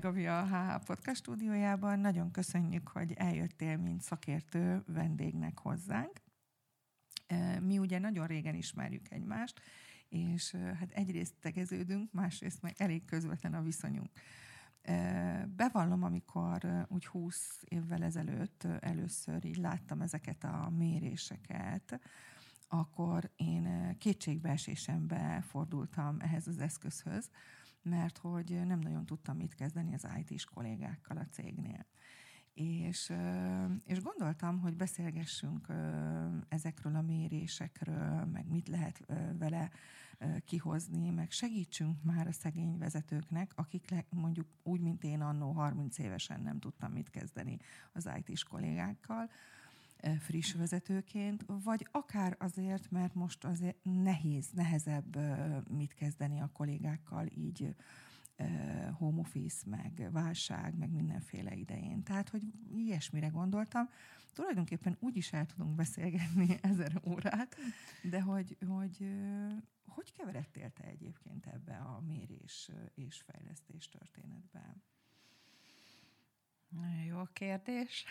Gabi, a HH Podcast stúdiójában. Nagyon köszönjük, hogy eljöttél, mint szakértő vendégnek hozzánk. Mi ugye nagyon régen ismerjük egymást, és hát egyrészt tegeződünk, másrészt meg elég közvetlen a viszonyunk. Bevallom, amikor úgy 20 évvel ezelőtt először így láttam ezeket a méréseket, akkor én kétségbeesésembe fordultam ehhez az eszközhöz, mert hogy nem nagyon tudtam mit kezdeni az IT-s kollégákkal a cégnél. És, és gondoltam, hogy beszélgessünk ezekről a mérésekről, meg mit lehet vele kihozni, meg segítsünk már a szegény vezetőknek, akik mondjuk úgy, mint én annó 30 évesen nem tudtam mit kezdeni az IT-s kollégákkal, friss vezetőként, vagy akár azért, mert most azért nehéz, nehezebb mit kezdeni a kollégákkal így home office, meg válság, meg mindenféle idején. Tehát, hogy ilyesmire gondoltam. Tulajdonképpen úgy is el tudunk beszélgetni ezer órát, de hogy, hogy hogy keveredtél te egyébként ebbe a mérés és fejlesztés történetbe? Jó kérdés.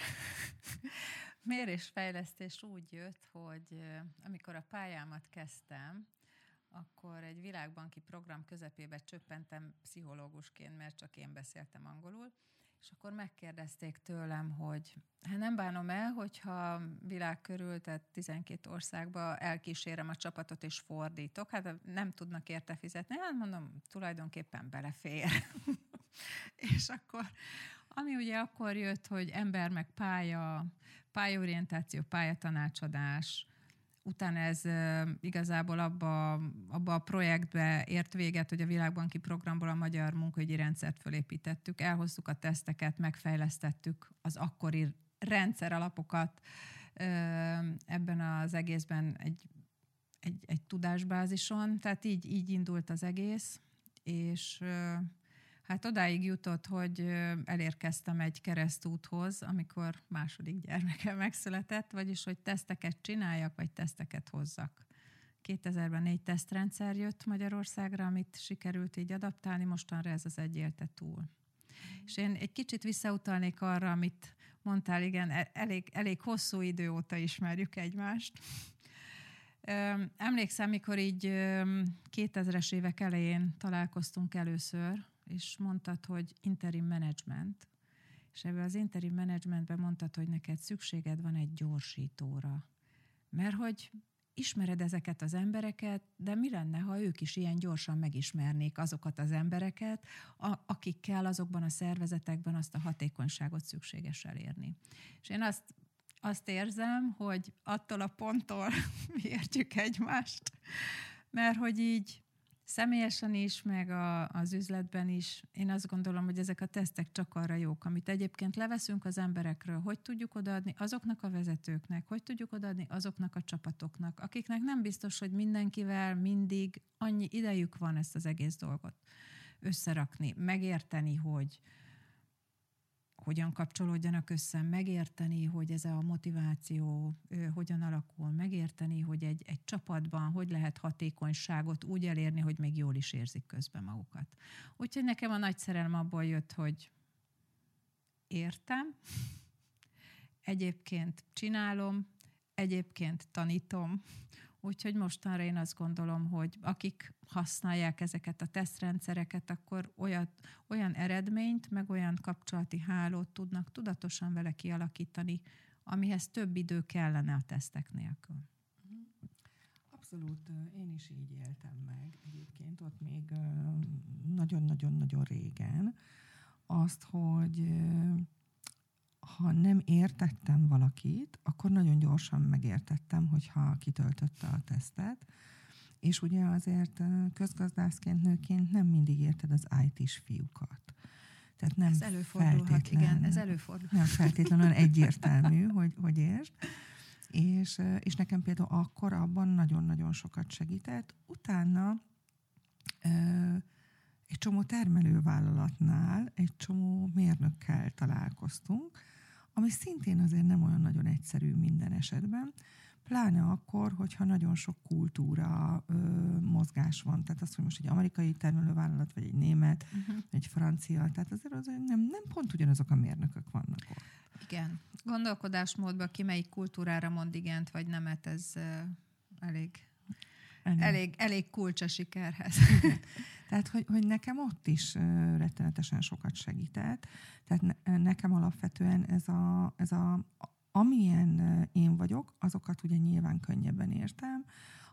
Mérésfejlesztés úgy jött, hogy amikor a pályámat kezdtem, akkor egy világbanki program közepébe csöppentem pszichológusként, mert csak én beszéltem angolul, és akkor megkérdezték tőlem, hogy hát nem bánom el, hogyha világ körül, tehát 12 országba elkísérem a csapatot és fordítok, hát nem tudnak érte fizetni. Hát mondom, tulajdonképpen belefér. és akkor, ami ugye akkor jött, hogy ember meg pálya, pályaorientáció, pályatanácsadás, utána ez igazából abba, abba a projektbe ért véget, hogy a világbanki programból a magyar munkaügyi rendszert fölépítettük, elhoztuk a teszteket, megfejlesztettük az akkori rendszer alapokat ebben az egészben egy, egy, egy tudásbázison, tehát így, így indult az egész, és Hát odáig jutott, hogy elérkeztem egy keresztúthoz, amikor második gyermekem megszületett, vagyis hogy teszteket csináljak, vagy teszteket hozzak. 2000-ben négy tesztrendszer jött Magyarországra, amit sikerült így adaptálni, mostanra ez az egy élte túl. És én egy kicsit visszautalnék arra, amit mondtál, igen, e-, elég, elég hosszú idő óta ismerjük egymást. Emlékszem, mikor így 2000-es évek elején találkoztunk először, és mondtad, hogy interim management, és ebben az interim managementben mondtad, hogy neked szükséged van egy gyorsítóra. Mert hogy ismered ezeket az embereket, de mi lenne, ha ők is ilyen gyorsan megismernék azokat az embereket, a, akikkel azokban a szervezetekben azt a hatékonyságot szükséges elérni. És én azt, azt érzem, hogy attól a ponttól mi értjük egymást, mert hogy így Személyesen is, meg a, az üzletben is, én azt gondolom, hogy ezek a tesztek csak arra jók, amit egyébként leveszünk az emberekről, hogy tudjuk odaadni azoknak a vezetőknek, hogy tudjuk odaadni azoknak a csapatoknak, akiknek nem biztos, hogy mindenkivel mindig annyi idejük van ezt az egész dolgot összerakni, megérteni, hogy, hogyan kapcsolódjanak össze, megérteni, hogy ez a motiváció hogyan alakul, megérteni, hogy egy, egy csapatban hogy lehet hatékonyságot úgy elérni, hogy még jól is érzik közben magukat. Úgyhogy nekem a nagy szerelem abból jött, hogy értem, egyébként csinálom, egyébként tanítom, Úgyhogy mostanra én azt gondolom, hogy akik használják ezeket a tesztrendszereket, akkor olyat, olyan eredményt, meg olyan kapcsolati hálót tudnak tudatosan vele kialakítani, amihez több idő kellene a tesztek nélkül. Abszolút, én is így éltem meg egyébként, ott még nagyon-nagyon-nagyon régen azt, hogy ha nem értettem valakit, akkor nagyon gyorsan megértettem, hogyha kitöltötte a tesztet, és ugye azért közgazdászként, nőként nem mindig érted az IT-s fiúkat. Tehát nem ez előfordulhat, igen, ez előfordul. Nem feltétlenül egyértelmű, hogy, hogy értsd. És, és nekem például akkor abban nagyon-nagyon sokat segített. Utána egy csomó termelővállalatnál egy csomó mérnökkel találkoztunk, ami szintén azért nem olyan nagyon egyszerű minden esetben, pláne akkor, hogyha nagyon sok kultúra ö, mozgás van. Tehát az, hogy most egy amerikai termelővállalat, vagy egy német, uh-huh. egy francia, tehát azért az nem, nem pont ugyanazok a mérnökök vannak ott. Igen. Gondolkodásmódban ki melyik kultúrára mond igent, vagy nemet, ez uh, elég, elég, elég, elég kulcs a sikerhez. Tehát, hogy, hogy nekem ott is rettenetesen sokat segített. Tehát ne, nekem alapvetően ez a, ez a amilyen én vagyok, azokat ugye nyilván könnyebben értem,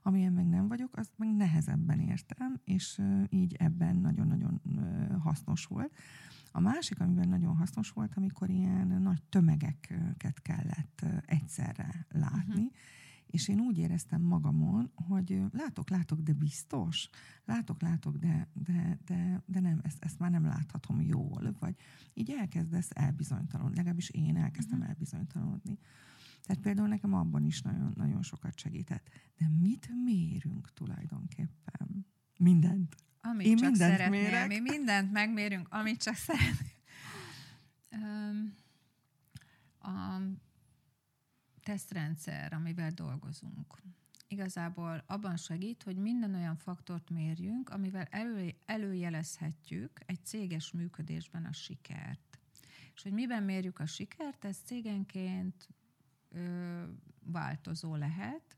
amilyen meg nem vagyok, azt meg nehezebben értem, és így ebben nagyon-nagyon hasznos volt. A másik, amiben nagyon hasznos volt, amikor ilyen nagy tömegeket kellett egyszerre látni, uh-huh és én úgy éreztem magamon, hogy látok, látok, de biztos, látok, látok, de, de, de, de nem, ezt, ezt már nem láthatom jól, vagy így elkezdesz elbizonytalanodni, legalábbis én elkezdtem uh-huh. elbizonytalanodni. Tehát például nekem abban is nagyon, nagyon sokat segített. De mit mérünk tulajdonképpen? Mindent. Amit én csak mindent szeretnél. Mérek. Mi mindent megmérünk, amit csak szeretnél. Um, a tesztrendszer, amivel dolgozunk, igazából abban segít, hogy minden olyan faktort mérjünk, amivel elő, előjelezhetjük egy céges működésben a sikert. És hogy miben mérjük a sikert, ez cégenként ö, változó lehet,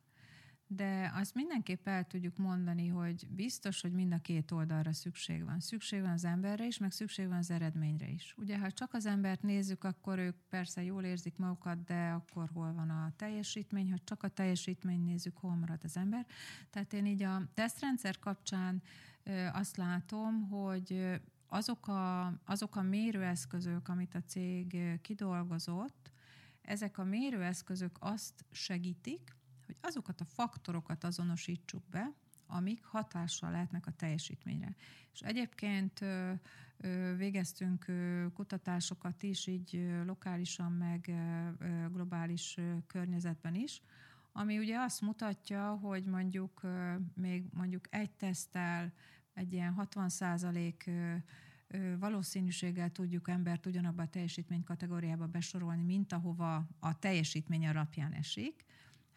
de azt mindenképp el tudjuk mondani, hogy biztos, hogy mind a két oldalra szükség van. Szükség van az emberre is, meg szükség van az eredményre is. Ugye, ha csak az embert nézzük, akkor ők persze jól érzik magukat, de akkor hol van a teljesítmény? Ha csak a teljesítmény nézzük, hol marad az ember? Tehát én így a tesztrendszer kapcsán azt látom, hogy azok a, azok a mérőeszközök, amit a cég kidolgozott, ezek a mérőeszközök azt segítik, hogy azokat a faktorokat azonosítsuk be, amik hatással lehetnek a teljesítményre. És egyébként végeztünk kutatásokat is, így lokálisan, meg globális környezetben is, ami ugye azt mutatja, hogy mondjuk még mondjuk egy teszttel egy ilyen 60 százalék valószínűséggel tudjuk embert ugyanabba a teljesítmény kategóriába besorolni, mint ahova a teljesítmény alapján esik.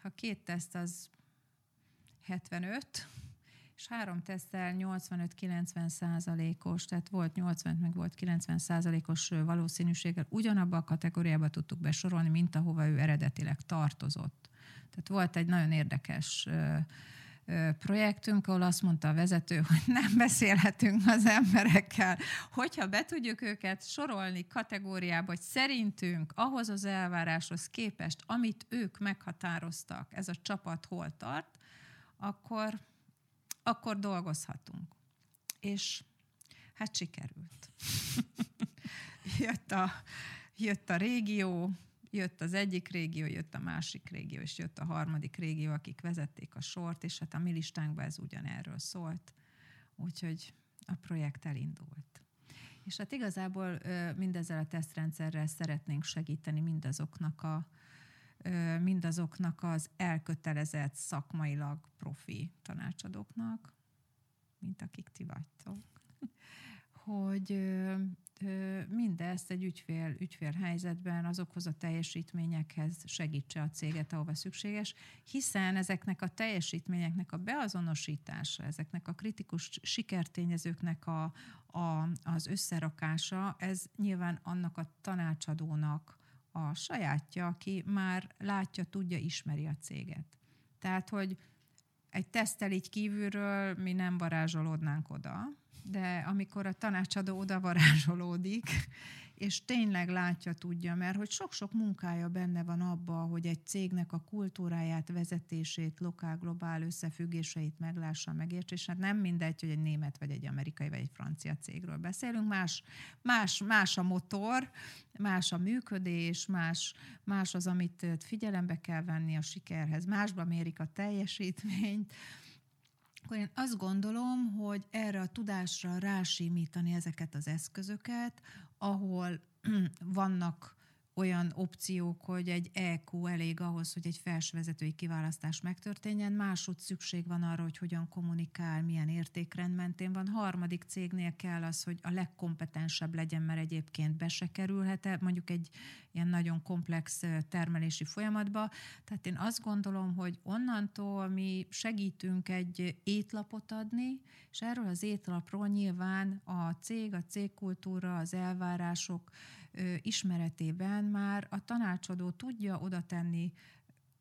Ha két teszt az 75, és három tesztel 85-90 százalékos, tehát volt 80, meg volt 90 százalékos valószínűséggel ugyanabba a kategóriába tudtuk besorolni, mint ahova ő eredetileg tartozott. Tehát volt egy nagyon érdekes projektünk, ahol azt mondta a vezető, hogy nem beszélhetünk az emberekkel. Hogyha be tudjuk őket sorolni kategóriába, hogy szerintünk ahhoz az elváráshoz képest, amit ők meghatároztak, ez a csapat hol tart, akkor, akkor dolgozhatunk. És hát sikerült. jött, a, jött a régió, jött az egyik régió, jött a másik régió, és jött a harmadik régió, akik vezették a sort, és hát a mi listánkban ez ugyanerről szólt. Úgyhogy a projekt elindult. És hát igazából mindezzel a tesztrendszerrel szeretnénk segíteni mindazoknak a mindazoknak az elkötelezett szakmailag profi tanácsadóknak, mint akik ti vagytok, hogy mindezt egy ügyfél, helyzetben azokhoz a teljesítményekhez segítse a céget, ahova szükséges, hiszen ezeknek a teljesítményeknek a beazonosítása, ezeknek a kritikus sikertényezőknek a, a, az összerakása, ez nyilván annak a tanácsadónak a sajátja, aki már látja, tudja, ismeri a céget. Tehát, hogy egy tesztel így kívülről mi nem varázsolódnánk oda, de amikor a tanácsadó oda varázsolódik, és tényleg látja, tudja, mert hogy sok-sok munkája benne van abba, hogy egy cégnek a kultúráját, vezetését, lokál, globál összefüggéseit meglássa, megértse, és hát nem mindegy, hogy egy német, vagy egy amerikai, vagy egy francia cégről beszélünk, más, más, más a motor, más a működés, más, más az, amit figyelembe kell venni a sikerhez, másba mérik a teljesítményt, akkor én azt gondolom, hogy erre a tudásra rásimítani ezeket az eszközöket, ahol vannak olyan opciók, hogy egy EQ elég ahhoz, hogy egy felsővezetői kiválasztás megtörténjen, másod szükség van arra, hogy hogyan kommunikál, milyen értékrend mentén van. Harmadik cégnél kell az, hogy a legkompetensebb legyen, mert egyébként be se kerülhet. Mondjuk egy, ilyen nagyon komplex termelési folyamatba. Tehát én azt gondolom, hogy onnantól mi segítünk egy étlapot adni, és erről az étlapról nyilván a cég, a cégkultúra, az elvárások ismeretében már a tanácsadó tudja oda tenni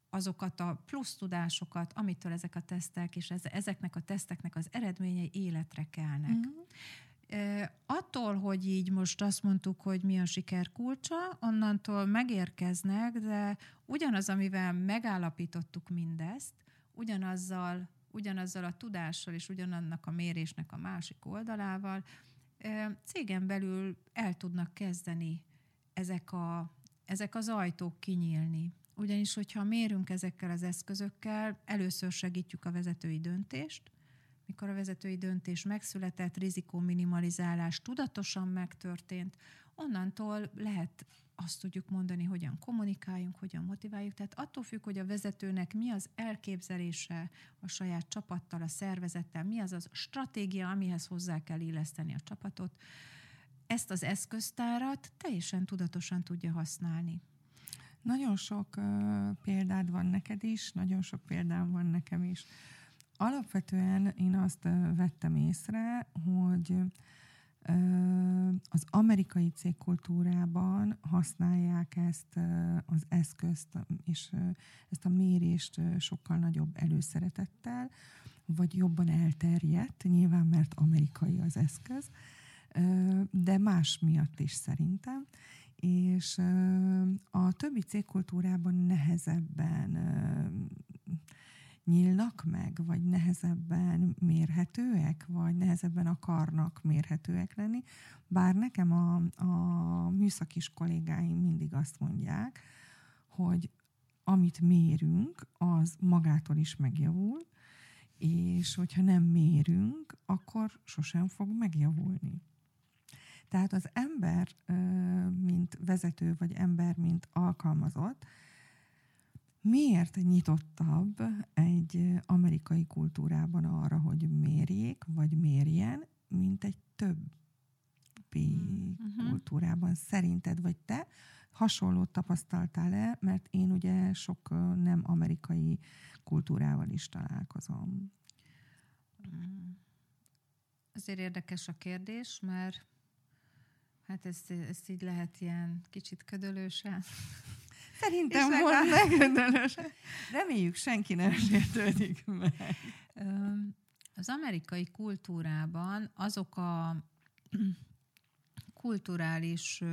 azokat a plusz tudásokat, amitől ezek a tesztek és ezeknek a teszteknek az eredményei életre kelnek. Mm-hmm. Attól, hogy így most azt mondtuk, hogy mi a siker kulcsa, onnantól megérkeznek, de ugyanaz, amivel megállapítottuk mindezt, ugyanazzal, ugyanazzal a tudással és ugyanannak a mérésnek a másik oldalával cégen belül el tudnak kezdeni ezek, a, ezek az ajtók kinyílni. Ugyanis, hogyha mérünk ezekkel az eszközökkel, először segítjük a vezetői döntést, mikor a vezetői döntés megszületett, rizikóminimalizálás tudatosan megtörtént, onnantól lehet azt tudjuk mondani, hogyan kommunikáljunk, hogyan motiváljuk. Tehát attól függ, hogy a vezetőnek mi az elképzelése a saját csapattal, a szervezettel, mi az az stratégia, amihez hozzá kell illeszteni a csapatot, ezt az eszköztárat teljesen tudatosan tudja használni. Nagyon sok példád van neked is, nagyon sok példám van nekem is. Alapvetően én azt vettem észre, hogy az amerikai cégkultúrában használják ezt az eszközt, és ezt a mérést sokkal nagyobb előszeretettel, vagy jobban elterjedt, nyilván mert amerikai az eszköz, de más miatt is szerintem. És a többi cégkultúrában nehezebben nyílnak meg, vagy nehezebben mérhetőek, vagy nehezebben akarnak mérhetőek lenni. Bár nekem a, a műszakis kollégáim mindig azt mondják, hogy amit mérünk, az magától is megjavul, és hogyha nem mérünk, akkor sosem fog megjavulni. Tehát az ember, mint vezető, vagy ember, mint alkalmazott, miért nyitottabb egy amerikai kultúrában arra, hogy mérjék, vagy mérjen, mint egy többi uh-huh. kultúrában szerinted, vagy te hasonlót tapasztaltál-e, mert én ugye sok nem amerikai kultúrával is találkozom. Azért érdekes a kérdés, mert Hát ezt, ezt így lehet ilyen kicsit ködölősen. Szerintem volt megködölősen. Reméljük senki nem sértődik meg. Az amerikai kultúrában azok a kulturális,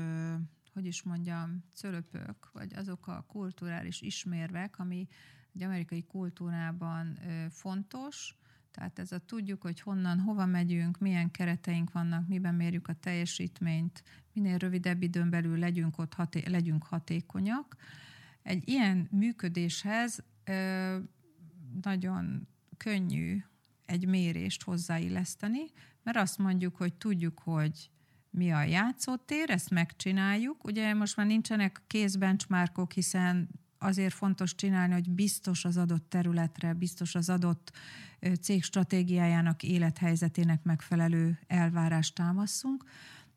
hogy is mondjam, cölöpök, vagy azok a kulturális ismérvek, ami egy amerikai kultúrában fontos, tehát ez a tudjuk, hogy honnan, hova megyünk, milyen kereteink vannak, miben mérjük a teljesítményt, minél rövidebb időn belül legyünk ott, haté- legyünk hatékonyak. Egy ilyen működéshez ö, nagyon könnyű egy mérést hozzáilleszteni, mert azt mondjuk, hogy tudjuk, hogy mi a játszótér, ezt megcsináljuk. Ugye most már nincsenek kézbenchmarkok, hiszen azért fontos csinálni, hogy biztos az adott területre, biztos az adott cég stratégiájának, élethelyzetének megfelelő elvárást támaszunk.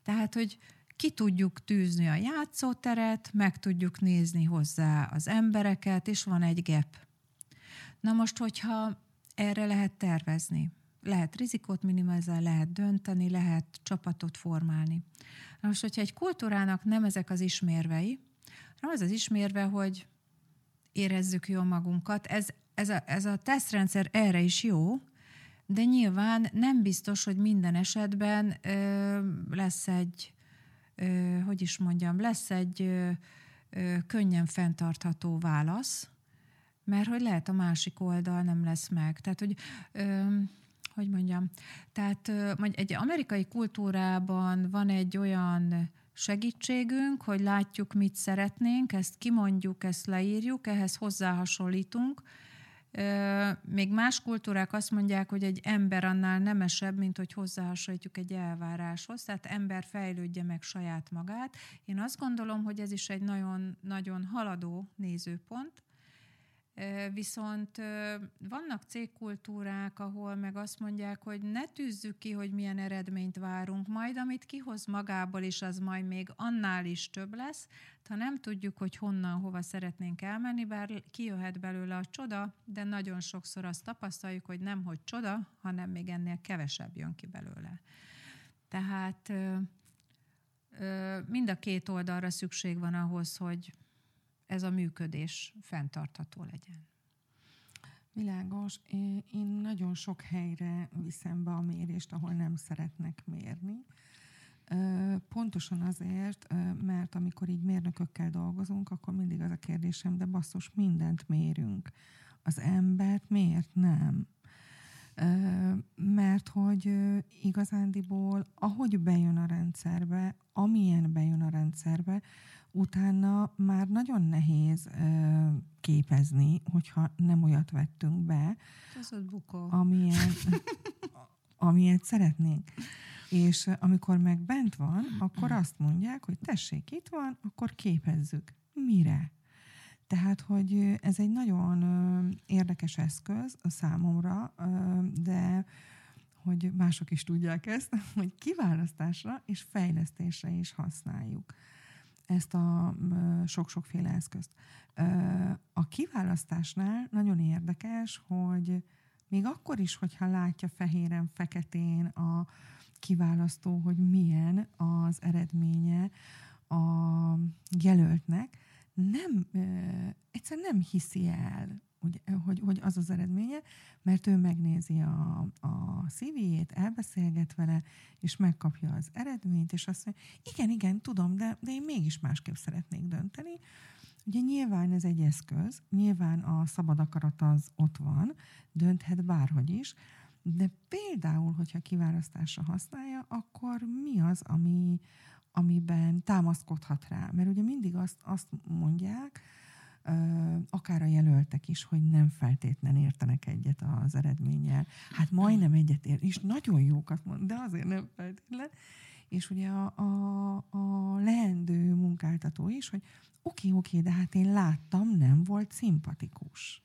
Tehát, hogy ki tudjuk tűzni a játszóteret, meg tudjuk nézni hozzá az embereket, és van egy gap. Na most, hogyha erre lehet tervezni, lehet rizikót minimalizálni, lehet dönteni, lehet csapatot formálni. Na most, hogyha egy kultúrának nem ezek az ismérvei, hanem az az ismérve, hogy érezzük jól magunkat. Ez, ez, a, ez a tesztrendszer erre is jó, de nyilván nem biztos, hogy minden esetben ö, lesz egy, ö, hogy is mondjam, lesz egy ö, ö, könnyen fenntartható válasz, mert hogy lehet a másik oldal nem lesz meg. Tehát, hogy ö, hogy mondjam, tehát mondj, egy amerikai kultúrában van egy olyan segítségünk, hogy látjuk, mit szeretnénk, ezt kimondjuk, ezt leírjuk, ehhez hozzáhasonlítunk. Még más kultúrák azt mondják, hogy egy ember annál nemesebb, mint hogy hozzáhasonlítjuk egy elváráshoz, tehát ember fejlődje meg saját magát. Én azt gondolom, hogy ez is egy nagyon, nagyon haladó nézőpont. Viszont vannak cégkultúrák, ahol meg azt mondják, hogy ne tűzzük ki, hogy milyen eredményt várunk, majd amit kihoz magából is, az majd még annál is több lesz. Ha nem tudjuk, hogy honnan, hova szeretnénk elmenni, bár kijöhet belőle a csoda, de nagyon sokszor azt tapasztaljuk, hogy nem, hogy csoda, hanem még ennél kevesebb jön ki belőle. Tehát mind a két oldalra szükség van ahhoz, hogy ez a működés fenntartható legyen. Világos. Én nagyon sok helyre viszem be a mérést, ahol nem szeretnek mérni. Pontosan azért, mert amikor így mérnökökkel dolgozunk, akkor mindig az a kérdésem, de basszus, mindent mérünk. Az embert miért nem? Mert hogy igazándiból, ahogy bejön a rendszerbe, amilyen bejön a rendszerbe, utána már nagyon nehéz ö, képezni, hogyha nem olyat vettünk be, amilyen, amilyet szeretnénk. És amikor meg bent van, akkor azt mondják, hogy tessék, itt van, akkor képezzük. Mire? Tehát, hogy ez egy nagyon érdekes eszköz a számomra, de hogy mások is tudják ezt, hogy kiválasztásra és fejlesztésre is használjuk ezt a sok-sokféle eszközt. A kiválasztásnál nagyon érdekes, hogy még akkor is, hogyha látja fehéren, feketén a kiválasztó, hogy milyen az eredménye a jelöltnek, nem, egyszerűen nem hiszi el hogy, hogy, hogy az az eredménye, mert ő megnézi a, a CV-jét, elbeszélget vele, és megkapja az eredményt, és azt mondja, igen, igen, tudom, de, de én mégis másképp szeretnék dönteni. Ugye nyilván ez egy eszköz, nyilván a szabad akarat az ott van, dönthet bárhogy is, de például, hogyha kiválasztásra használja, akkor mi az, ami, amiben támaszkodhat rá? Mert ugye mindig azt, azt mondják, akár a jelöltek is, hogy nem feltétlen értenek egyet az eredménnyel. Hát majdnem egyet ért, és nagyon jókat mond, de azért nem feltétlen. És ugye a, a, a leendő munkáltató is, hogy oké, oké, de hát én láttam, nem volt szimpatikus.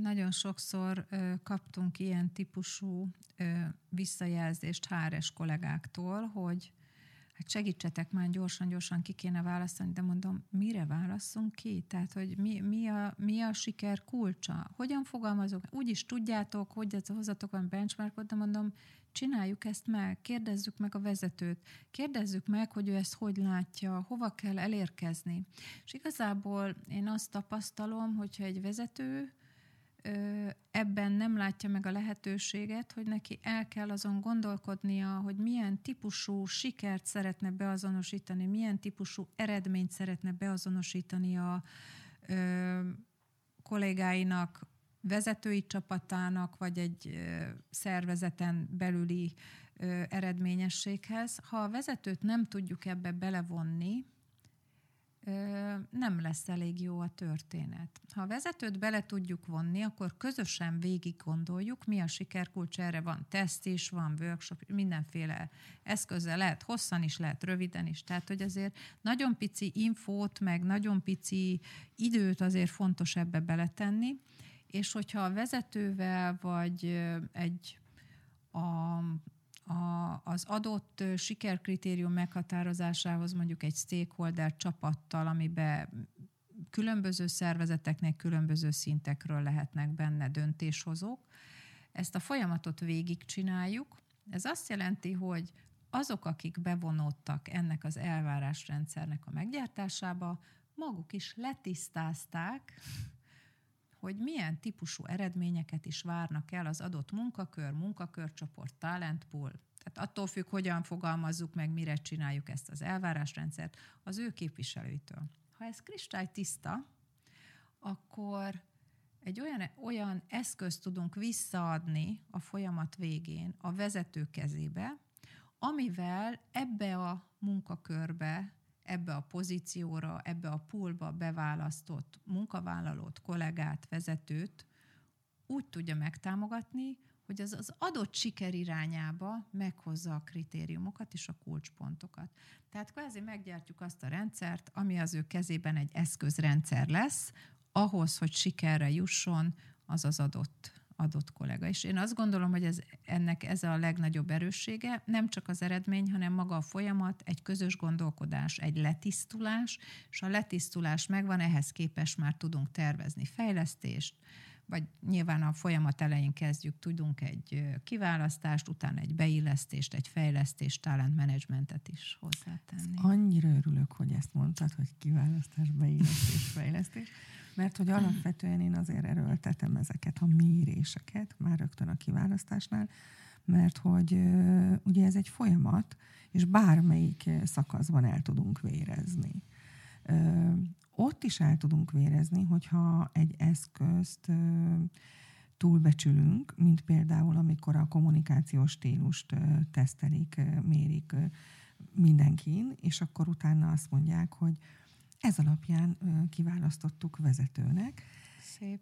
Nagyon sokszor ö, kaptunk ilyen típusú ö, visszajelzést háres kollégáktól, hogy hát segítsetek már gyorsan-gyorsan ki kéne választani, de mondom, mire válasszunk ki? Tehát, hogy mi, mi, a, mi a siker kulcsa? Hogyan fogalmazok? Úgy is tudjátok, hogy hozzatok van benchmarkot, de mondom, csináljuk ezt meg, kérdezzük meg a vezetőt, kérdezzük meg, hogy ő ezt hogy látja, hova kell elérkezni. És igazából én azt tapasztalom, hogyha egy vezető ebben nem látja meg a lehetőséget, hogy neki el kell azon gondolkodnia, hogy milyen típusú sikert szeretne beazonosítani, milyen típusú eredményt szeretne beazonosítani a ö, kollégáinak, vezetői csapatának, vagy egy szervezeten belüli eredményességhez. Ha a vezetőt nem tudjuk ebbe belevonni, nem lesz elég jó a történet. Ha a vezetőt bele tudjuk vonni, akkor közösen végig gondoljuk, mi a sikerkulcs, erre van teszt is, van workshop, mindenféle eszközzel lehet hosszan is, lehet röviden is. Tehát, hogy azért nagyon pici infót, meg nagyon pici időt azért fontos ebbe beletenni, és hogyha a vezetővel vagy egy a a, az adott sikerkritérium meghatározásához mondjuk egy stakeholder csapattal, amiben különböző szervezeteknek különböző szintekről lehetnek benne döntéshozók. Ezt a folyamatot végigcsináljuk. Ez azt jelenti, hogy azok, akik bevonódtak ennek az elvárásrendszernek a meggyártásába, maguk is letisztázták, hogy milyen típusú eredményeket is várnak el az adott munkakör, munkakörcsoport, talentpool, tehát attól függ, hogyan fogalmazzuk meg, mire csináljuk ezt az elvárásrendszert, az ő képviselőitől. Ha ez kristály tiszta, akkor egy olyan, olyan eszközt tudunk visszaadni a folyamat végén a vezető kezébe, amivel ebbe a munkakörbe ebbe a pozícióra, ebbe a poolba beválasztott munkavállalót, kollégát, vezetőt úgy tudja megtámogatni, hogy az az adott siker irányába meghozza a kritériumokat és a kulcspontokat. Tehát kvázi meggyártjuk azt a rendszert, ami az ő kezében egy eszközrendszer lesz, ahhoz, hogy sikerre jusson, az az adott adott kollega. És én azt gondolom, hogy ez, ennek ez a legnagyobb erőssége, nem csak az eredmény, hanem maga a folyamat, egy közös gondolkodás, egy letisztulás, és a letisztulás megvan, ehhez képest már tudunk tervezni fejlesztést, vagy nyilván a folyamat elején kezdjük, tudunk egy kiválasztást, utána egy beillesztést, egy fejlesztést, talent managementet is hozzátenni. Annyira örülök, hogy ezt mondtad, hogy kiválasztás, beillesztés, fejlesztés, mert hogy alapvetően én azért erőltetem ezeket a méréseket, már rögtön a kiválasztásnál, mert hogy ugye ez egy folyamat, és bármelyik szakaszban el tudunk vérezni. Ott is el tudunk vérezni, hogyha egy eszközt túlbecsülünk, mint például amikor a kommunikációs stílust tesztelik, mérik mindenkin, és akkor utána azt mondják, hogy ez alapján kiválasztottuk vezetőnek. Szép.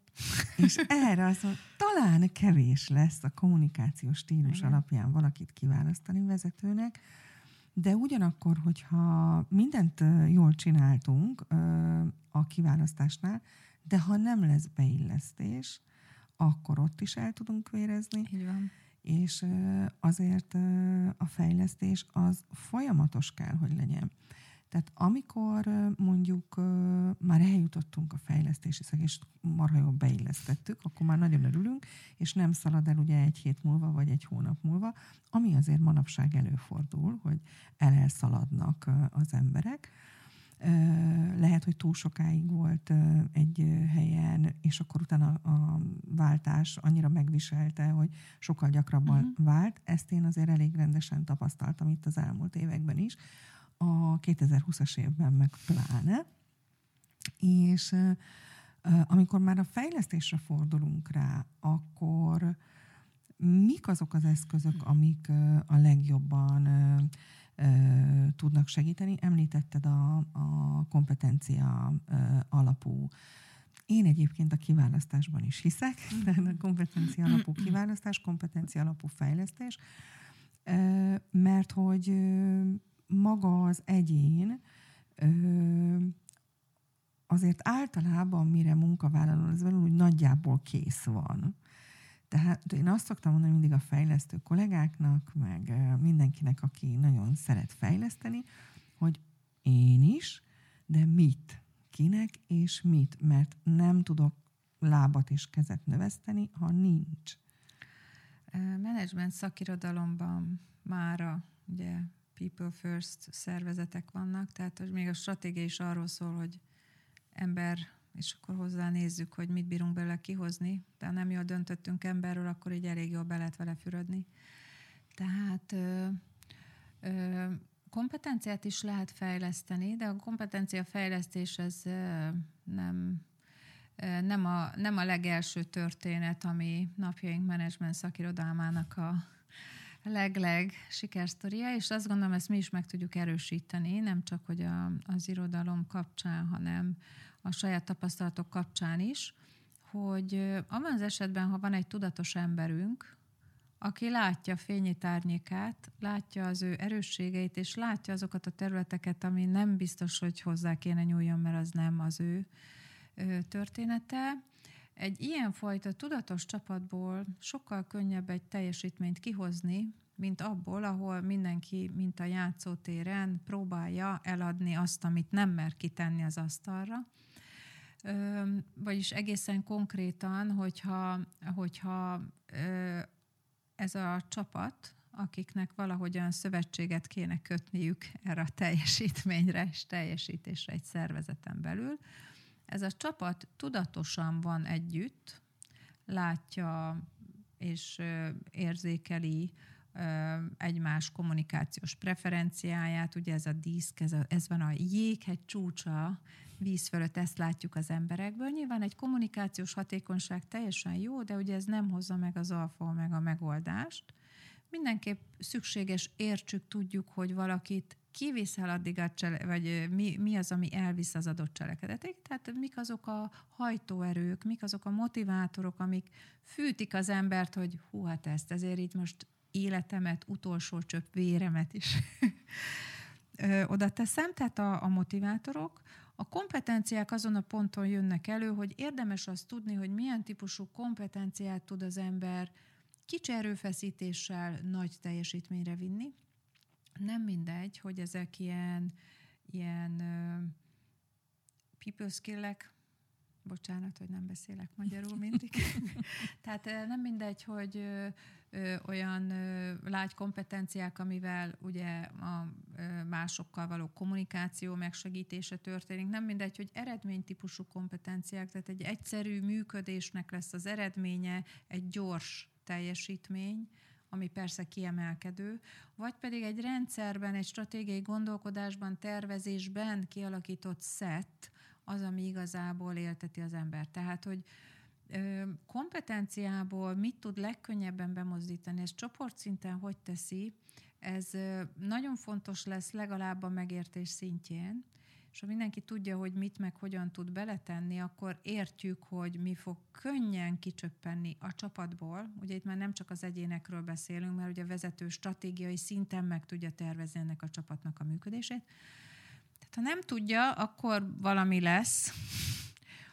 És erre azt mondom, talán kevés lesz a kommunikációs stílus Igen. alapján valakit kiválasztani vezetőnek, de ugyanakkor, hogyha mindent jól csináltunk a kiválasztásnál, de ha nem lesz beillesztés, akkor ott is el tudunk vérezni. Így van. És azért a fejlesztés az folyamatos kell, hogy legyen. Tehát amikor mondjuk már eljutottunk a fejlesztési szeg, és marha jól beillesztettük, akkor már nagyon örülünk, és nem szalad el ugye egy hét múlva, vagy egy hónap múlva, ami azért manapság előfordul, hogy el-elszaladnak az emberek. Lehet, hogy túl sokáig volt egy helyen, és akkor utána a váltás annyira megviselte, hogy sokkal gyakrabban uh-huh. vált. Ezt én azért elég rendesen tapasztaltam itt az elmúlt években is, a 2020-as évben meg pláne, és amikor már a fejlesztésre fordulunk rá, akkor mik azok az eszközök, amik a legjobban tudnak segíteni? Említetted a, a kompetencia alapú én egyébként a kiválasztásban is hiszek, de a kompetencia alapú kiválasztás, kompetencia alapú fejlesztés, mert hogy maga az egyén azért általában mire munkavállaló, az velünk úgy nagyjából kész van. Tehát én azt szoktam mondani mindig a fejlesztő kollégáknak, meg mindenkinek, aki nagyon szeret fejleszteni, hogy én is, de mit, kinek és mit, mert nem tudok lábat és kezet növeszteni, ha nincs. Management szakirodalomban mára ugye people first szervezetek vannak, tehát hogy még a stratégia is arról szól, hogy ember, és akkor hozzá nézzük, hogy mit bírunk bele kihozni, de ha nem jól döntöttünk emberről, akkor így elég jól be lehet vele fürödni. Tehát ö, ö, kompetenciát is lehet fejleszteni, de a kompetencia fejlesztés ez ö, nem nem a, nem a legelső történet, ami napjaink menedzsment szakirodalmának a leg-leg sikersztoria, és azt gondolom, ezt mi is meg tudjuk erősíteni, nem csak hogy a, az irodalom kapcsán, hanem a saját tapasztalatok kapcsán is, hogy abban az esetben, ha van egy tudatos emberünk, aki látja fényi tárnyékát, látja az ő erősségeit, és látja azokat a területeket, ami nem biztos, hogy hozzá kéne nyúljon, mert az nem az ő története, egy ilyenfajta tudatos csapatból sokkal könnyebb egy teljesítményt kihozni, mint abból, ahol mindenki, mint a játszótéren próbálja eladni azt, amit nem mer kitenni az asztalra. Vagyis egészen konkrétan, hogyha, hogyha ö, ez a csapat, akiknek valahogyan szövetséget kéne kötniük erre a teljesítményre és teljesítésre egy szervezeten belül, ez a csapat tudatosan van együtt, látja és érzékeli egymás kommunikációs preferenciáját, ugye ez a diszk, ez, a, ez van a jéghegy csúcsa víz fölött, ezt látjuk az emberekből. Nyilván egy kommunikációs hatékonyság teljesen jó, de ugye ez nem hozza meg az alfa meg a megoldást. Mindenképp szükséges, értsük, tudjuk, hogy valakit kiviszel addig a csele, vagy mi, mi az, ami elvisz az adott cselekedetig, tehát mik azok a hajtóerők, mik azok a motivátorok, amik fűtik az embert, hogy hú, hát ezt ezért így most életemet, utolsó csöpp véremet is oda teszem, tehát a, a motivátorok, A kompetenciák azon a ponton jönnek elő, hogy érdemes azt tudni, hogy milyen típusú kompetenciát tud az ember kicsi erőfeszítéssel nagy teljesítményre vinni. Nem mindegy, hogy ezek ilyen, ilyen people skill-ek, bocsánat, hogy nem beszélek magyarul mindig. Tehát nem mindegy, hogy ö, ö, olyan ö, lágy kompetenciák, amivel ugye a ö, másokkal való kommunikáció megsegítése történik. Nem mindegy, hogy eredménytípusú kompetenciák, tehát egy egyszerű működésnek lesz az eredménye, egy gyors teljesítmény, ami persze kiemelkedő, vagy pedig egy rendszerben, egy stratégiai gondolkodásban, tervezésben kialakított szett, az, ami igazából élteti az ember. Tehát, hogy kompetenciából mit tud legkönnyebben bemozdítani, ez csoportszinten hogy teszi, ez nagyon fontos lesz legalább a megértés szintjén, és ha mindenki tudja, hogy mit meg hogyan tud beletenni, akkor értjük, hogy mi fog könnyen kicsöppenni a csapatból. Ugye itt már nem csak az egyénekről beszélünk, mert ugye a vezető stratégiai szinten meg tudja tervezni ennek a csapatnak a működését. Tehát ha nem tudja, akkor valami lesz.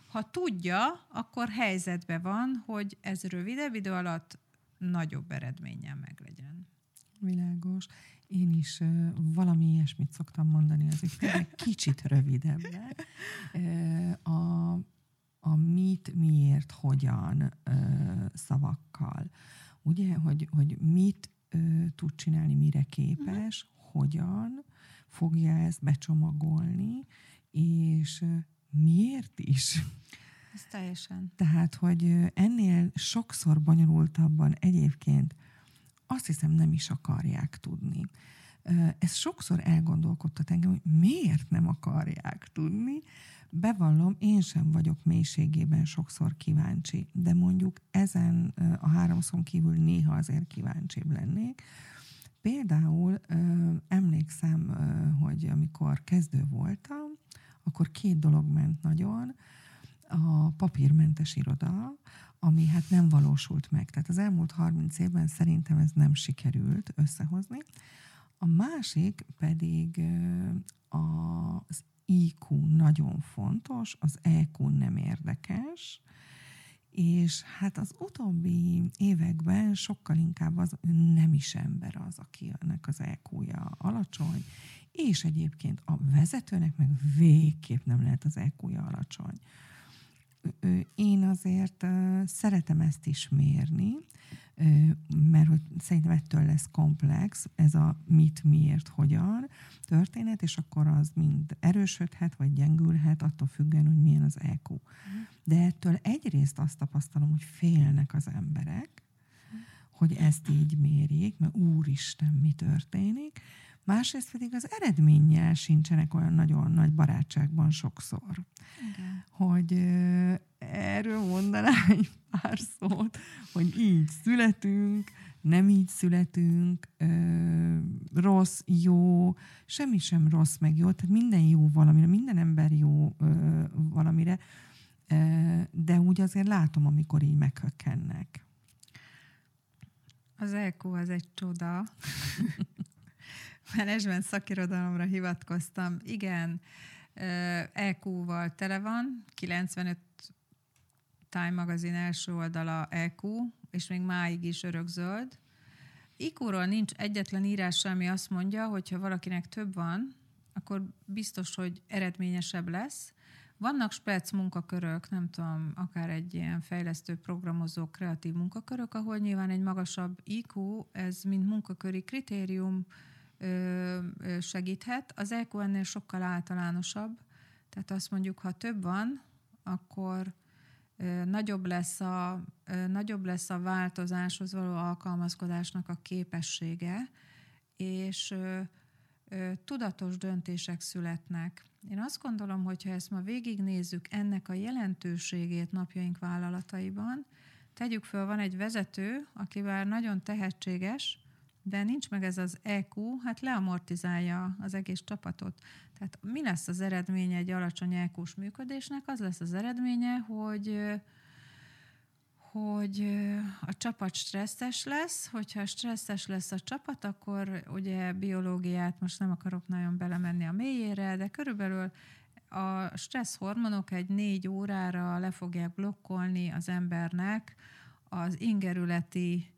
Ha tudja, akkor helyzetben van, hogy ez rövidebb idő alatt nagyobb eredménnyel meglegyen. Világos. Én is uh, valami ilyesmit szoktam mondani, az egy kicsit rövidebb. Uh, a, a mit, miért, hogyan uh, szavakkal. Ugye, hogy, hogy mit uh, tud csinálni, mire képes, uh-huh. hogyan fogja ezt becsomagolni, és uh, miért is. Ez teljesen. Tehát, hogy ennél sokszor bonyolultabban egyébként azt hiszem nem is akarják tudni. Ez sokszor elgondolkodtat engem, hogy miért nem akarják tudni. Bevallom, én sem vagyok mélységében sokszor kíváncsi, de mondjuk ezen a háromszon kívül néha azért kíváncsibb lennék. Például emlékszem, hogy amikor kezdő voltam, akkor két dolog ment nagyon. A papírmentes iroda, ami hát nem valósult meg. Tehát az elmúlt 30 évben szerintem ez nem sikerült összehozni. A másik pedig az IQ nagyon fontos, az EQ nem érdekes, és hát az utóbbi években sokkal inkább az nem is ember az, akinek az EQ-ja alacsony, és egyébként a vezetőnek meg végképp nem lehet az EQ-ja alacsony. Én azért szeretem ezt is mérni, mert hogy szerintem ettől lesz komplex ez a mit, miért, hogyan történet, és akkor az mind erősödhet, vagy gyengülhet, attól függően, hogy milyen az EQ. De ettől egyrészt azt tapasztalom, hogy félnek az emberek, hogy ezt így mérjék, mert úristen, mi történik. Másrészt pedig az eredménnyel sincsenek olyan nagyon nagy barátságban sokszor. Igen. Hogy erről mondanám egy pár szót, hogy így születünk, nem így születünk, ö, rossz, jó, semmi sem rossz, meg jó, tehát minden jó valamire, minden ember jó ö, valamire, ö, de úgy azért látom, amikor így meghökkennek. Az EQ az egy csoda. Menedzsment szakirodalomra hivatkoztam. Igen, EQ-val tele van, 95 Time magazin első oldala EQ, és még máig is örökzöld. IQ-ról nincs egyetlen írás, ami azt mondja, hogy ha valakinek több van, akkor biztos, hogy eredményesebb lesz. Vannak spec munkakörök, nem tudom, akár egy ilyen fejlesztő, programozó, kreatív munkakörök, ahol nyilván egy magasabb IQ, ez mint munkaköri kritérium segíthet. Az EQ ennél sokkal általánosabb, tehát azt mondjuk, ha több van, akkor nagyobb lesz a, nagyobb lesz a változáshoz való alkalmazkodásnak a képessége, és tudatos döntések születnek. Én azt gondolom, hogy ha ezt ma végignézzük ennek a jelentőségét napjaink vállalataiban, tegyük föl, van egy vezető, aki már nagyon tehetséges, de nincs meg ez az EQ, hát leamortizálja az egész csapatot. Tehát mi lesz az eredménye egy alacsony eq működésnek? Az lesz az eredménye, hogy hogy a csapat stresszes lesz, hogyha stresszes lesz a csapat, akkor ugye biológiát most nem akarok nagyon belemenni a mélyére, de körülbelül a stressz hormonok egy négy órára le fogják blokkolni az embernek az ingerületi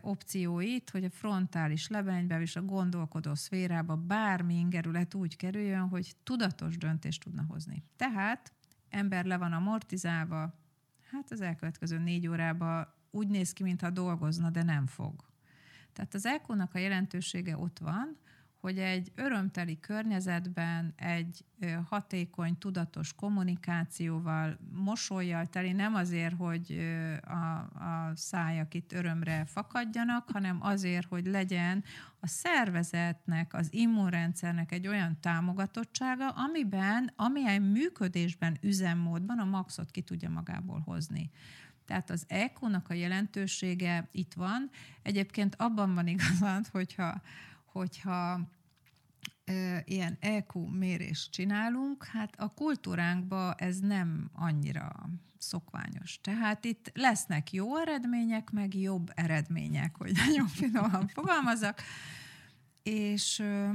opcióit, hogy a frontális lebenybe és a gondolkodó szférába bármi ingerület úgy kerüljön, hogy tudatos döntést tudna hozni. Tehát ember le van amortizálva, hát az elkövetkező négy órában úgy néz ki, mintha dolgozna, de nem fog. Tehát az EQ-nak a jelentősége ott van, hogy egy örömteli környezetben egy hatékony, tudatos kommunikációval, mosolyjal teli, nem azért, hogy a, a szájak itt örömre fakadjanak, hanem azért, hogy legyen a szervezetnek, az immunrendszernek egy olyan támogatottsága, amiben, amilyen működésben, üzemmódban a maxot ki tudja magából hozni. Tehát az EQ-nak a jelentősége itt van. Egyébként abban van igazad, hogyha hogyha ö, ilyen EQ mérést csinálunk, hát a kultúránkban ez nem annyira szokványos. Tehát itt lesznek jó eredmények, meg jobb eredmények, hogy nagyon finoman fogalmazok, és ö,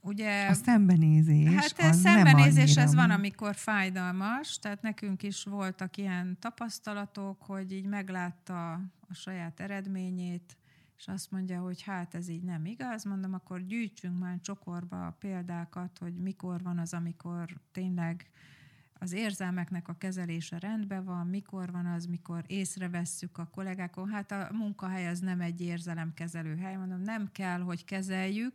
ugye... A szembenézés Hát ez szembenézés, ez van, amikor fájdalmas, tehát nekünk is voltak ilyen tapasztalatok, hogy így meglátta a saját eredményét, és azt mondja, hogy hát ez így nem igaz, mondom, akkor gyűjtsünk már csokorba a példákat, hogy mikor van az, amikor tényleg az érzelmeknek a kezelése rendben van, mikor van az, mikor észrevesszük a kollégákon. Hát a munkahely az nem egy érzelemkezelő hely, mondom, nem kell, hogy kezeljük,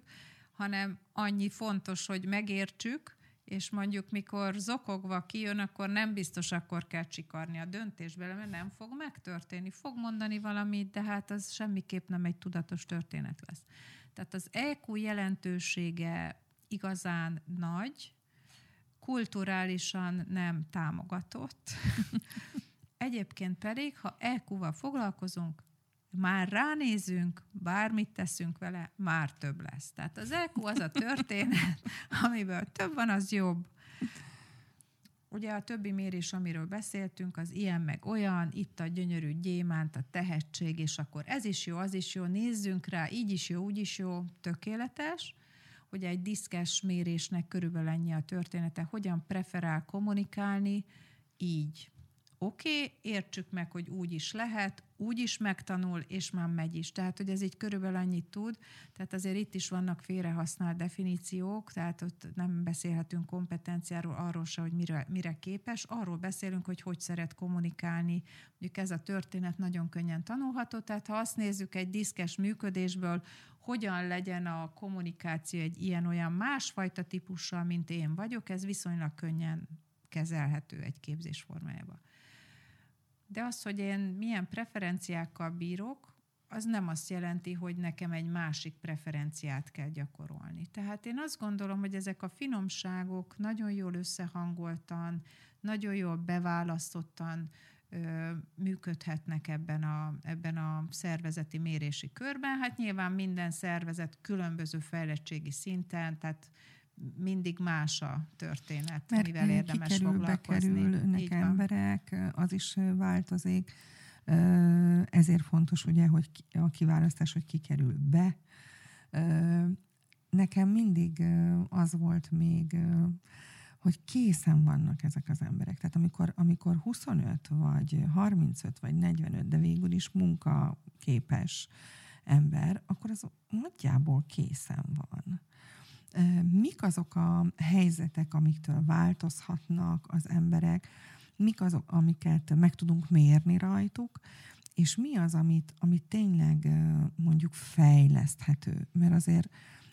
hanem annyi fontos, hogy megértsük, és mondjuk mikor zokogva kijön, akkor nem biztos akkor kell csikarni a döntésbe, mert nem fog megtörténni. Fog mondani valamit, de hát az semmiképp nem egy tudatos történet lesz. Tehát az EQ jelentősége igazán nagy, kulturálisan nem támogatott. Egyébként pedig, ha EQ-val foglalkozunk, már ránézünk, bármit teszünk vele, már több lesz. Tehát az EQ az a történet, amiből több van, az jobb. Ugye a többi mérés, amiről beszéltünk, az ilyen meg olyan, itt a gyönyörű gyémánt, a tehetség, és akkor ez is jó, az is jó, nézzünk rá, így is jó, úgy is jó, tökéletes. Ugye egy diszkes mérésnek körülbelül ennyi a története, hogyan preferál kommunikálni, így oké, okay, értsük meg, hogy úgy is lehet, úgy is megtanul, és már megy is. Tehát, hogy ez így körülbelül annyit tud, tehát azért itt is vannak félrehasznált definíciók, tehát ott nem beszélhetünk kompetenciáról, arról se, hogy mire, mire képes, arról beszélünk, hogy hogy szeret kommunikálni. Mondjuk ez a történet nagyon könnyen tanulható, tehát ha azt nézzük egy diszkes működésből, hogyan legyen a kommunikáció egy ilyen-olyan másfajta típussal, mint én vagyok, ez viszonylag könnyen kezelhető egy képzés formájában. De az, hogy én milyen preferenciákkal bírok, az nem azt jelenti, hogy nekem egy másik preferenciát kell gyakorolni. Tehát én azt gondolom, hogy ezek a finomságok nagyon jól összehangoltan, nagyon jól beválasztottan ö, működhetnek ebben a, ebben a szervezeti mérési körben. Hát nyilván minden szervezet különböző fejlettségi szinten, tehát mindig más a történet, Mert mivel érdemes kikerül, foglalkozni. bekerülnek emberek, az is változik. Ezért fontos ugye, hogy a kiválasztás, hogy kikerül be. Nekem mindig az volt még, hogy készen vannak ezek az emberek. Tehát amikor, amikor 25 vagy 35 vagy 45, de végül is munkaképes ember, akkor az nagyjából készen van mik azok a helyzetek, amiktől változhatnak az emberek, mik azok, amiket meg tudunk mérni rajtuk, és mi az, amit, amit tényleg mondjuk fejleszthető. Mert azért,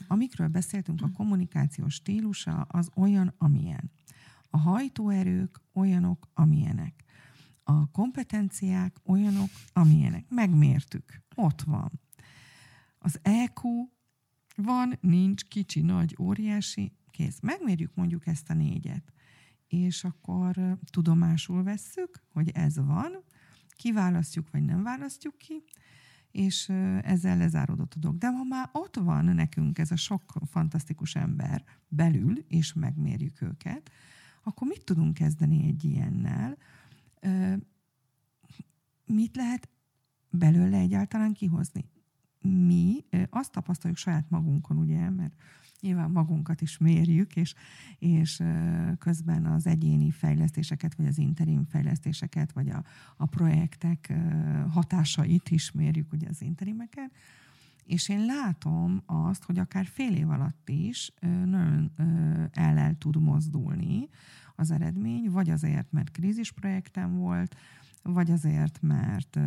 amikről beszéltünk, a kommunikációs stílusa az olyan, amilyen. A hajtóerők olyanok, amilyenek. A kompetenciák olyanok, amilyenek. Megmértük. Ott van. Az EQ van, nincs, kicsi, nagy, óriási, kész. Megmérjük mondjuk ezt a négyet, és akkor tudomásul vesszük, hogy ez van, kiválasztjuk, vagy nem választjuk ki, és ezzel lezáródott a dolog. De ha már ott van nekünk ez a sok fantasztikus ember belül, és megmérjük őket, akkor mit tudunk kezdeni egy ilyennel? Mit lehet belőle egyáltalán kihozni? Mi azt tapasztaljuk saját magunkon, ugye, mert nyilván magunkat is mérjük, és, és közben az egyéni fejlesztéseket, vagy az interim fejlesztéseket, vagy a, a projektek hatásait is mérjük, ugye az interimeket. És én látom azt, hogy akár fél év alatt is nagyon el el tud mozdulni az eredmény, vagy azért, mert krízisprojektem volt, vagy azért, mert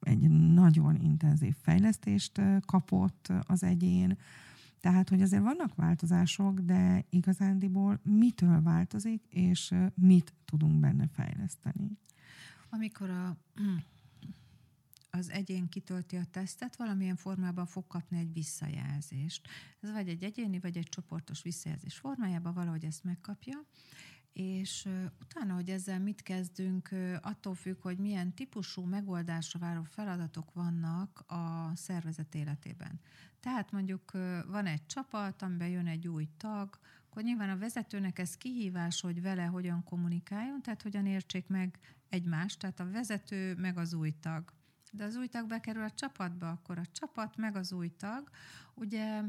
egy nagyon intenzív fejlesztést kapott az egyén. Tehát, hogy azért vannak változások, de igazándiból mitől változik, és mit tudunk benne fejleszteni. Amikor a, az egyén kitölti a tesztet, valamilyen formában fog kapni egy visszajelzést. Ez vagy egy egyéni, vagy egy csoportos visszajelzés formájában valahogy ezt megkapja, és utána, hogy ezzel mit kezdünk, attól függ, hogy milyen típusú megoldásra váró feladatok vannak a szervezet életében. Tehát mondjuk van egy csapat, amiben jön egy új tag, akkor nyilván a vezetőnek ez kihívás, hogy vele hogyan kommunikáljon, tehát hogyan értsék meg egymást, tehát a vezető meg az új tag. De az új tag bekerül a csapatba, akkor a csapat meg az új tag. Ugye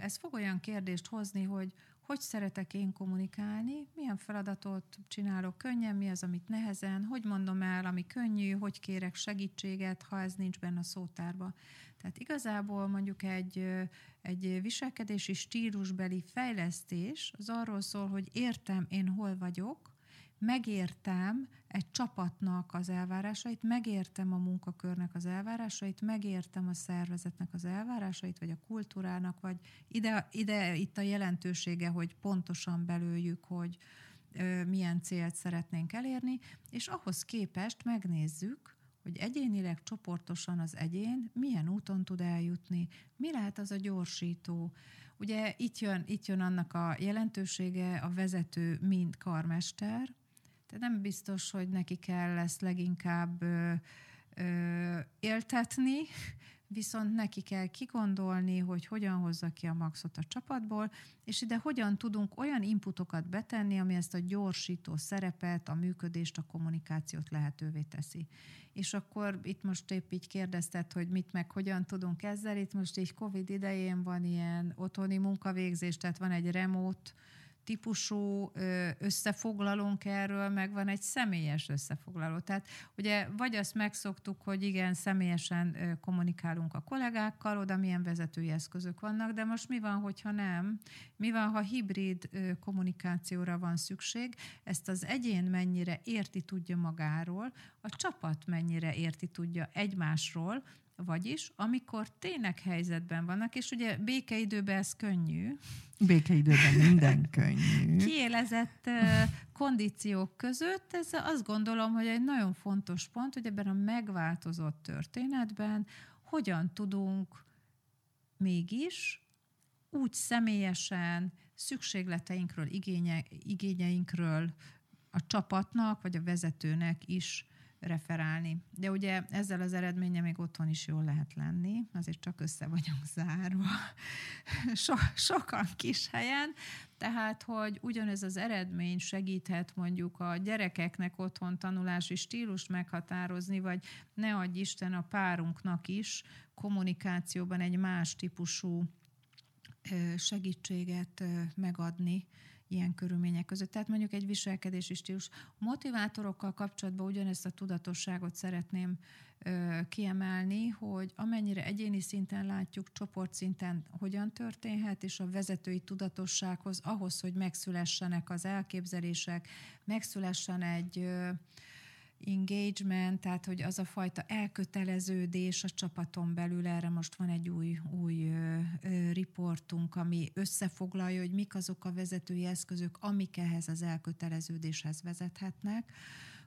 ez fog olyan kérdést hozni, hogy hogy szeretek én kommunikálni, milyen feladatot csinálok könnyen, mi az, amit nehezen, hogy mondom el, ami könnyű, hogy kérek segítséget, ha ez nincs benne a szótárba. Tehát igazából mondjuk egy, egy viselkedési stílusbeli fejlesztés az arról szól, hogy értem én hol vagyok, megértem egy csapatnak az elvárásait, megértem a munkakörnek az elvárásait, megértem a szervezetnek az elvárásait, vagy a kultúrának, vagy ide, ide itt a jelentősége, hogy pontosan belőjük, hogy ö, milyen célt szeretnénk elérni, és ahhoz képest megnézzük, hogy egyénileg, csoportosan az egyén milyen úton tud eljutni, mi lehet az a gyorsító. Ugye itt jön, itt jön annak a jelentősége a vezető, mint karmester, tehát nem biztos, hogy neki kell ezt leginkább ö, ö, éltetni, viszont neki kell kigondolni, hogy hogyan hozza ki a maxot a csapatból, és ide hogyan tudunk olyan inputokat betenni, ami ezt a gyorsító szerepet, a működést, a kommunikációt lehetővé teszi. És akkor itt most épp így kérdezted, hogy mit meg hogyan tudunk ezzel. Itt most így Covid idején van ilyen otthoni munkavégzés, tehát van egy remote típusú összefoglalónk erről, meg van egy személyes összefoglaló. Tehát ugye vagy azt megszoktuk, hogy igen, személyesen kommunikálunk a kollégákkal, oda milyen vezetői eszközök vannak, de most mi van, hogyha nem? Mi van, ha hibrid kommunikációra van szükség? Ezt az egyén mennyire érti tudja magáról, a csapat mennyire érti tudja egymásról, vagyis, amikor tényleg helyzetben vannak, és ugye békeidőben ez könnyű. Békeidőben minden könnyű. Kiélezett kondíciók között, ez azt gondolom, hogy egy nagyon fontos pont, hogy ebben a megváltozott történetben hogyan tudunk mégis úgy személyesen szükségleteinkről, igénye, igényeinkről a csapatnak vagy a vezetőnek is referálni. De ugye ezzel az eredménye még otthon is jól lehet lenni, azért csak össze vagyunk zárva. So, sokan kis helyen, tehát, hogy ugyanez az eredmény segíthet mondjuk a gyerekeknek otthon tanulási stílust meghatározni, vagy ne adj Isten a párunknak is kommunikációban egy más típusú segítséget megadni, ilyen körülmények között. Tehát mondjuk egy viselkedési stílus. Motivátorokkal kapcsolatban ugyanezt a tudatosságot szeretném ö, kiemelni, hogy amennyire egyéni szinten látjuk, csoportszinten hogyan történhet, és a vezetői tudatossághoz, ahhoz, hogy megszülessenek az elképzelések, megszülessen egy ö, engagement, tehát hogy az a fajta elköteleződés a csapaton belül, erre most van egy új, új ö, ö, riportunk, ami összefoglalja, hogy mik azok a vezetői eszközök, amik ehhez az elköteleződéshez vezethetnek.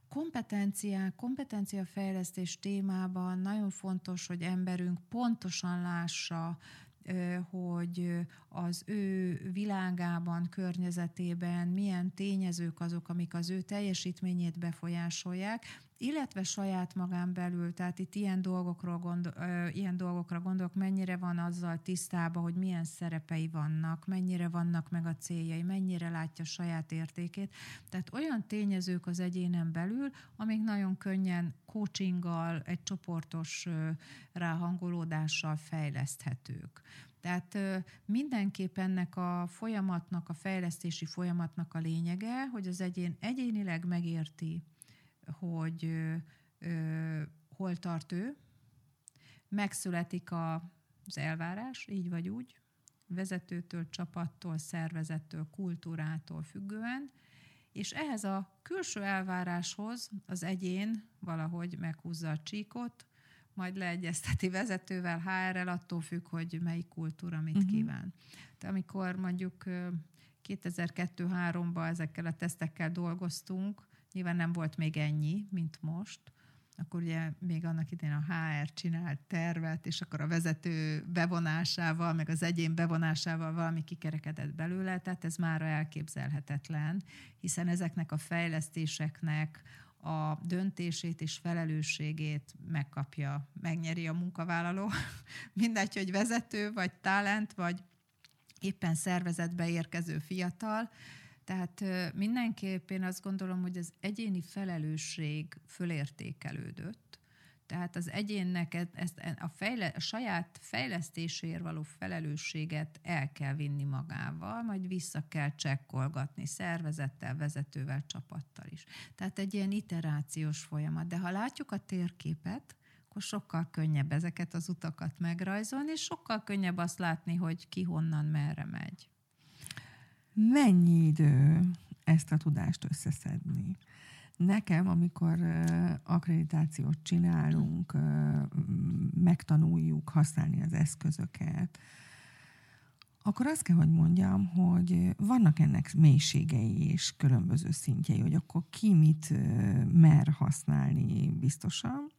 Kompetenciák, kompetenciafejlesztés témában nagyon fontos, hogy emberünk pontosan lássa, hogy az ő világában, környezetében milyen tényezők azok, amik az ő teljesítményét befolyásolják, illetve saját magán belül, tehát itt ilyen, dolgokról gondol, ö, ilyen dolgokra gondolok, mennyire van azzal tisztában, hogy milyen szerepei vannak, mennyire vannak meg a céljai, mennyire látja saját értékét. Tehát olyan tényezők az egyénen belül, amik nagyon könnyen coachinggal, egy csoportos ö, ráhangolódással fejleszthetők. Tehát mindenképp ennek a folyamatnak, a fejlesztési folyamatnak a lényege, hogy az egyén egyénileg megérti, hogy hol tart ő, megszületik a, az elvárás, így vagy úgy, vezetőtől, csapattól, szervezettől, kultúrától függően, és ehhez a külső elváráshoz az egyén valahogy meghúzza a csíkot, majd leegyezteti vezetővel, HR-rel, attól függ, hogy melyik kultúra mit uh-huh. kíván. De amikor mondjuk 2002-3-ban ezekkel a tesztekkel dolgoztunk, nyilván nem volt még ennyi, mint most, akkor ugye még annak idején a HR csinált tervet, és akkor a vezető bevonásával, meg az egyén bevonásával valami kikerekedett belőle, tehát ez már elképzelhetetlen, hiszen ezeknek a fejlesztéseknek a döntését és felelősségét megkapja, megnyeri a munkavállaló. Mindegy, hogy vezető, vagy talent, vagy éppen szervezetbe érkező fiatal, tehát mindenképp én azt gondolom, hogy az egyéni felelősség fölértékelődött, tehát az egyénnek ezt, a, fejle, a saját fejlesztéséért való felelősséget el kell vinni magával, majd vissza kell csekkolgatni szervezettel, vezetővel, csapattal is. Tehát egy ilyen iterációs folyamat. De ha látjuk a térképet, akkor sokkal könnyebb ezeket az utakat megrajzolni, és sokkal könnyebb azt látni, hogy ki honnan merre megy. Mennyi idő ezt a tudást összeszedni? Nekem, amikor akkreditációt csinálunk, megtanuljuk használni az eszközöket, akkor azt kell, hogy mondjam, hogy vannak ennek mélységei és különböző szintjei, hogy akkor ki mit mer használni biztosan,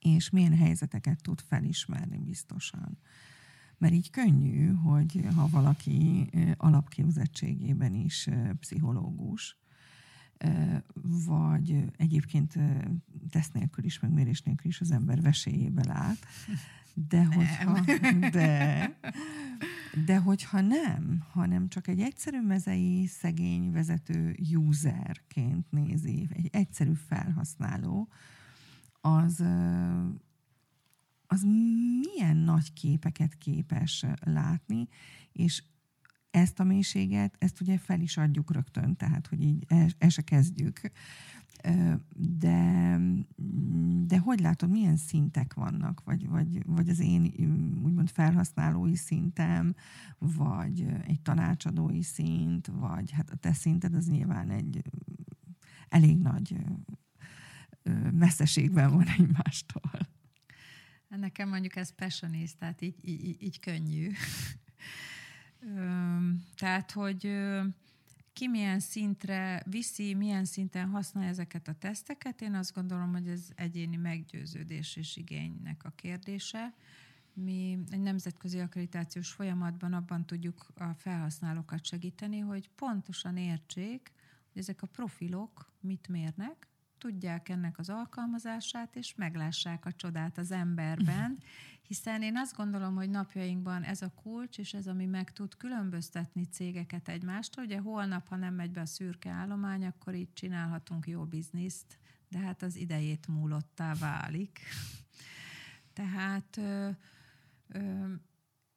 és milyen helyzeteket tud felismerni biztosan. Mert így könnyű, hogy ha valaki alapképzettségében is pszichológus, vagy egyébként tesz nélkül is, meg mérés nélkül is az ember vesélyébe lát, de hogyha, de, de hogyha nem, hanem csak egy egyszerű mezei, szegény vezető userként nézi, egy egyszerű felhasználó, az, az milyen nagy képeket képes látni, és ezt a mélységet, ezt ugye fel is adjuk rögtön, tehát hogy így el, se kezdjük. De, de hogy látod, milyen szintek vannak? Vagy, vagy, vagy az én úgymond felhasználói szintem, vagy egy tanácsadói szint, vagy hát a te szinted az nyilván egy elég nagy messzeségben van egymástól. Nekem mondjuk ez passionist, tehát így, így, így könnyű. tehát, hogy ki milyen szintre viszi, milyen szinten használja ezeket a teszteket, én azt gondolom, hogy ez egyéni meggyőződés és igénynek a kérdése. Mi egy nemzetközi akkreditációs folyamatban abban tudjuk a felhasználókat segíteni, hogy pontosan értsék, hogy ezek a profilok mit mérnek, tudják ennek az alkalmazását, és meglássák a csodát az emberben, hiszen én azt gondolom, hogy napjainkban ez a kulcs, és ez, ami meg tud különböztetni cégeket egymástól. Ugye holnap, ha nem megy be a szürke állomány, akkor így csinálhatunk jó bizniszt, de hát az idejét múlottá válik. Tehát ö, ö,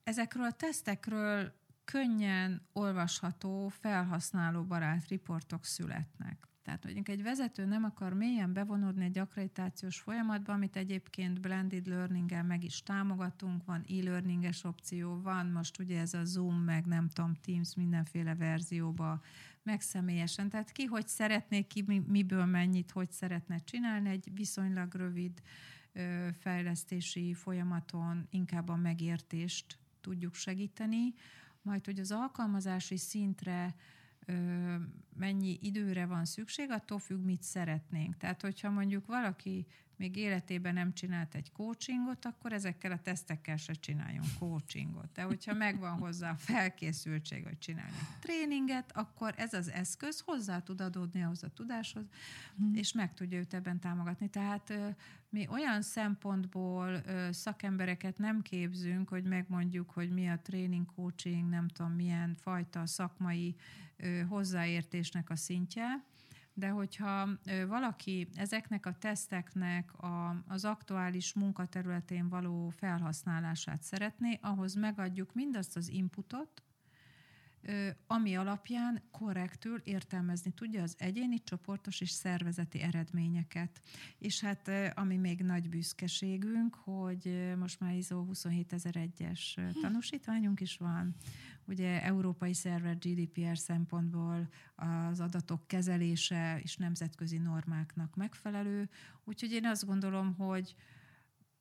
ezekről a tesztekről könnyen olvasható, felhasználóbarát riportok születnek. Tehát, hogy egy vezető nem akar mélyen bevonódni egy akkreditációs folyamatba, amit egyébként blended learning meg is támogatunk, van e-learninges opció, van most ugye ez a Zoom, meg nem tudom, Teams mindenféle verzióba, meg személyesen. Tehát ki hogy szeretné, ki miből mennyit, hogy szeretne csinálni egy viszonylag rövid fejlesztési folyamaton, inkább a megértést tudjuk segíteni, majd hogy az alkalmazási szintre mennyi időre van szükség, attól függ, mit szeretnénk. Tehát, hogyha mondjuk valaki még életében nem csinált egy coachingot, akkor ezekkel a tesztekkel se csináljon coachingot. De hogyha megvan hozzá a felkészültség, hogy csinálni tréninget, akkor ez az eszköz hozzá tud adódni ahhoz a tudáshoz, és meg tudja őt ebben támogatni. Tehát mi olyan szempontból szakembereket nem képzünk, hogy megmondjuk, hogy mi a tréning, coaching, nem tudom milyen fajta szakmai hozzáértésnek a szintje, de hogyha valaki ezeknek a teszteknek a, az aktuális munkaterületén való felhasználását szeretné, ahhoz megadjuk mindazt az inputot, ami alapján korrektül értelmezni tudja az egyéni, csoportos és szervezeti eredményeket. És hát ami még nagy büszkeségünk, hogy most már ISO 27001-es tanúsítványunk is van, ugye európai szerver GDPR szempontból az adatok kezelése és nemzetközi normáknak megfelelő, úgyhogy én azt gondolom, hogy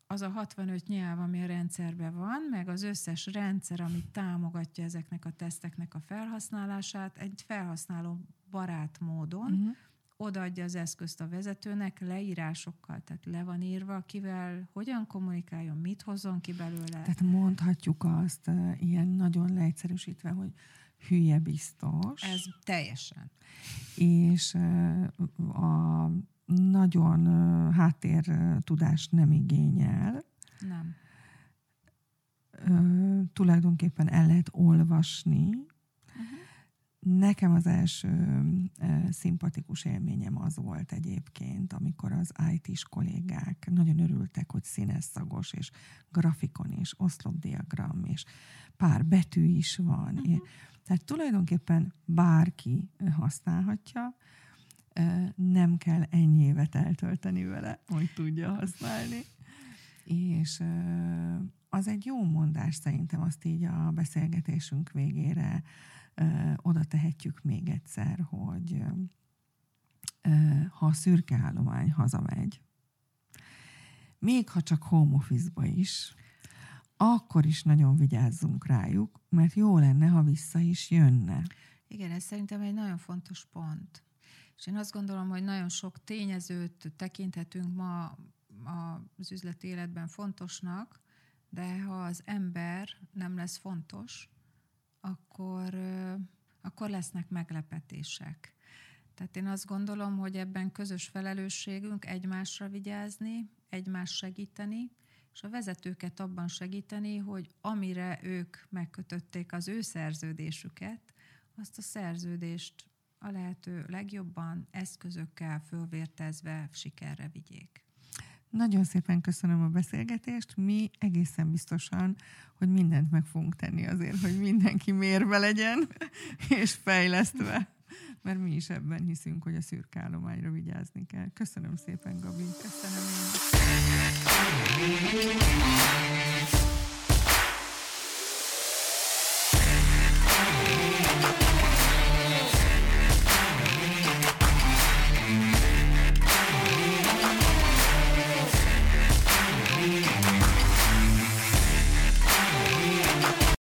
az a 65 nyelv, ami a rendszerben van, meg az összes rendszer, ami támogatja ezeknek a teszteknek a felhasználását, egy felhasználó barát módon uh-huh. Odaadja az eszközt a vezetőnek leírásokkal, tehát le van írva, kivel, hogyan kommunikáljon, mit hozzon ki belőle. Tehát mondhatjuk azt ilyen nagyon leegyszerűsítve, hogy hülye biztos. Ez teljesen. És a nagyon háttér tudást nem igényel. Nem. Ö, tulajdonképpen el lehet olvasni. Nekem az első szimpatikus élményem az volt egyébként, amikor az IT-s kollégák nagyon örültek, hogy színes szagos, és grafikon, és oszlopdiagram, és pár betű is van. Uh-huh. Tehát tulajdonképpen bárki használhatja, nem kell ennyi évet eltölteni vele, hogy tudja használni. És az egy jó mondás szerintem, azt így a beszélgetésünk végére oda tehetjük még egyszer, hogy ha a szürke állomány hazamegy, még ha csak home office-ba is, akkor is nagyon vigyázzunk rájuk, mert jó lenne, ha vissza is jönne. Igen, ez szerintem egy nagyon fontos pont. És én azt gondolom, hogy nagyon sok tényezőt tekinthetünk ma az üzleti életben fontosnak, de ha az ember nem lesz fontos, akkor, akkor lesznek meglepetések. Tehát én azt gondolom, hogy ebben közös felelősségünk egymásra vigyázni, egymást segíteni, és a vezetőket abban segíteni, hogy amire ők megkötötték az ő szerződésüket, azt a szerződést a lehető legjobban eszközökkel fölvértezve sikerre vigyék. Nagyon szépen köszönöm a beszélgetést. Mi egészen biztosan, hogy mindent meg fogunk tenni azért, hogy mindenki mérve legyen és fejlesztve. Mert mi is ebben hiszünk, hogy a szürke állományra vigyázni kell. Köszönöm szépen, Gabi. Köszönöm én.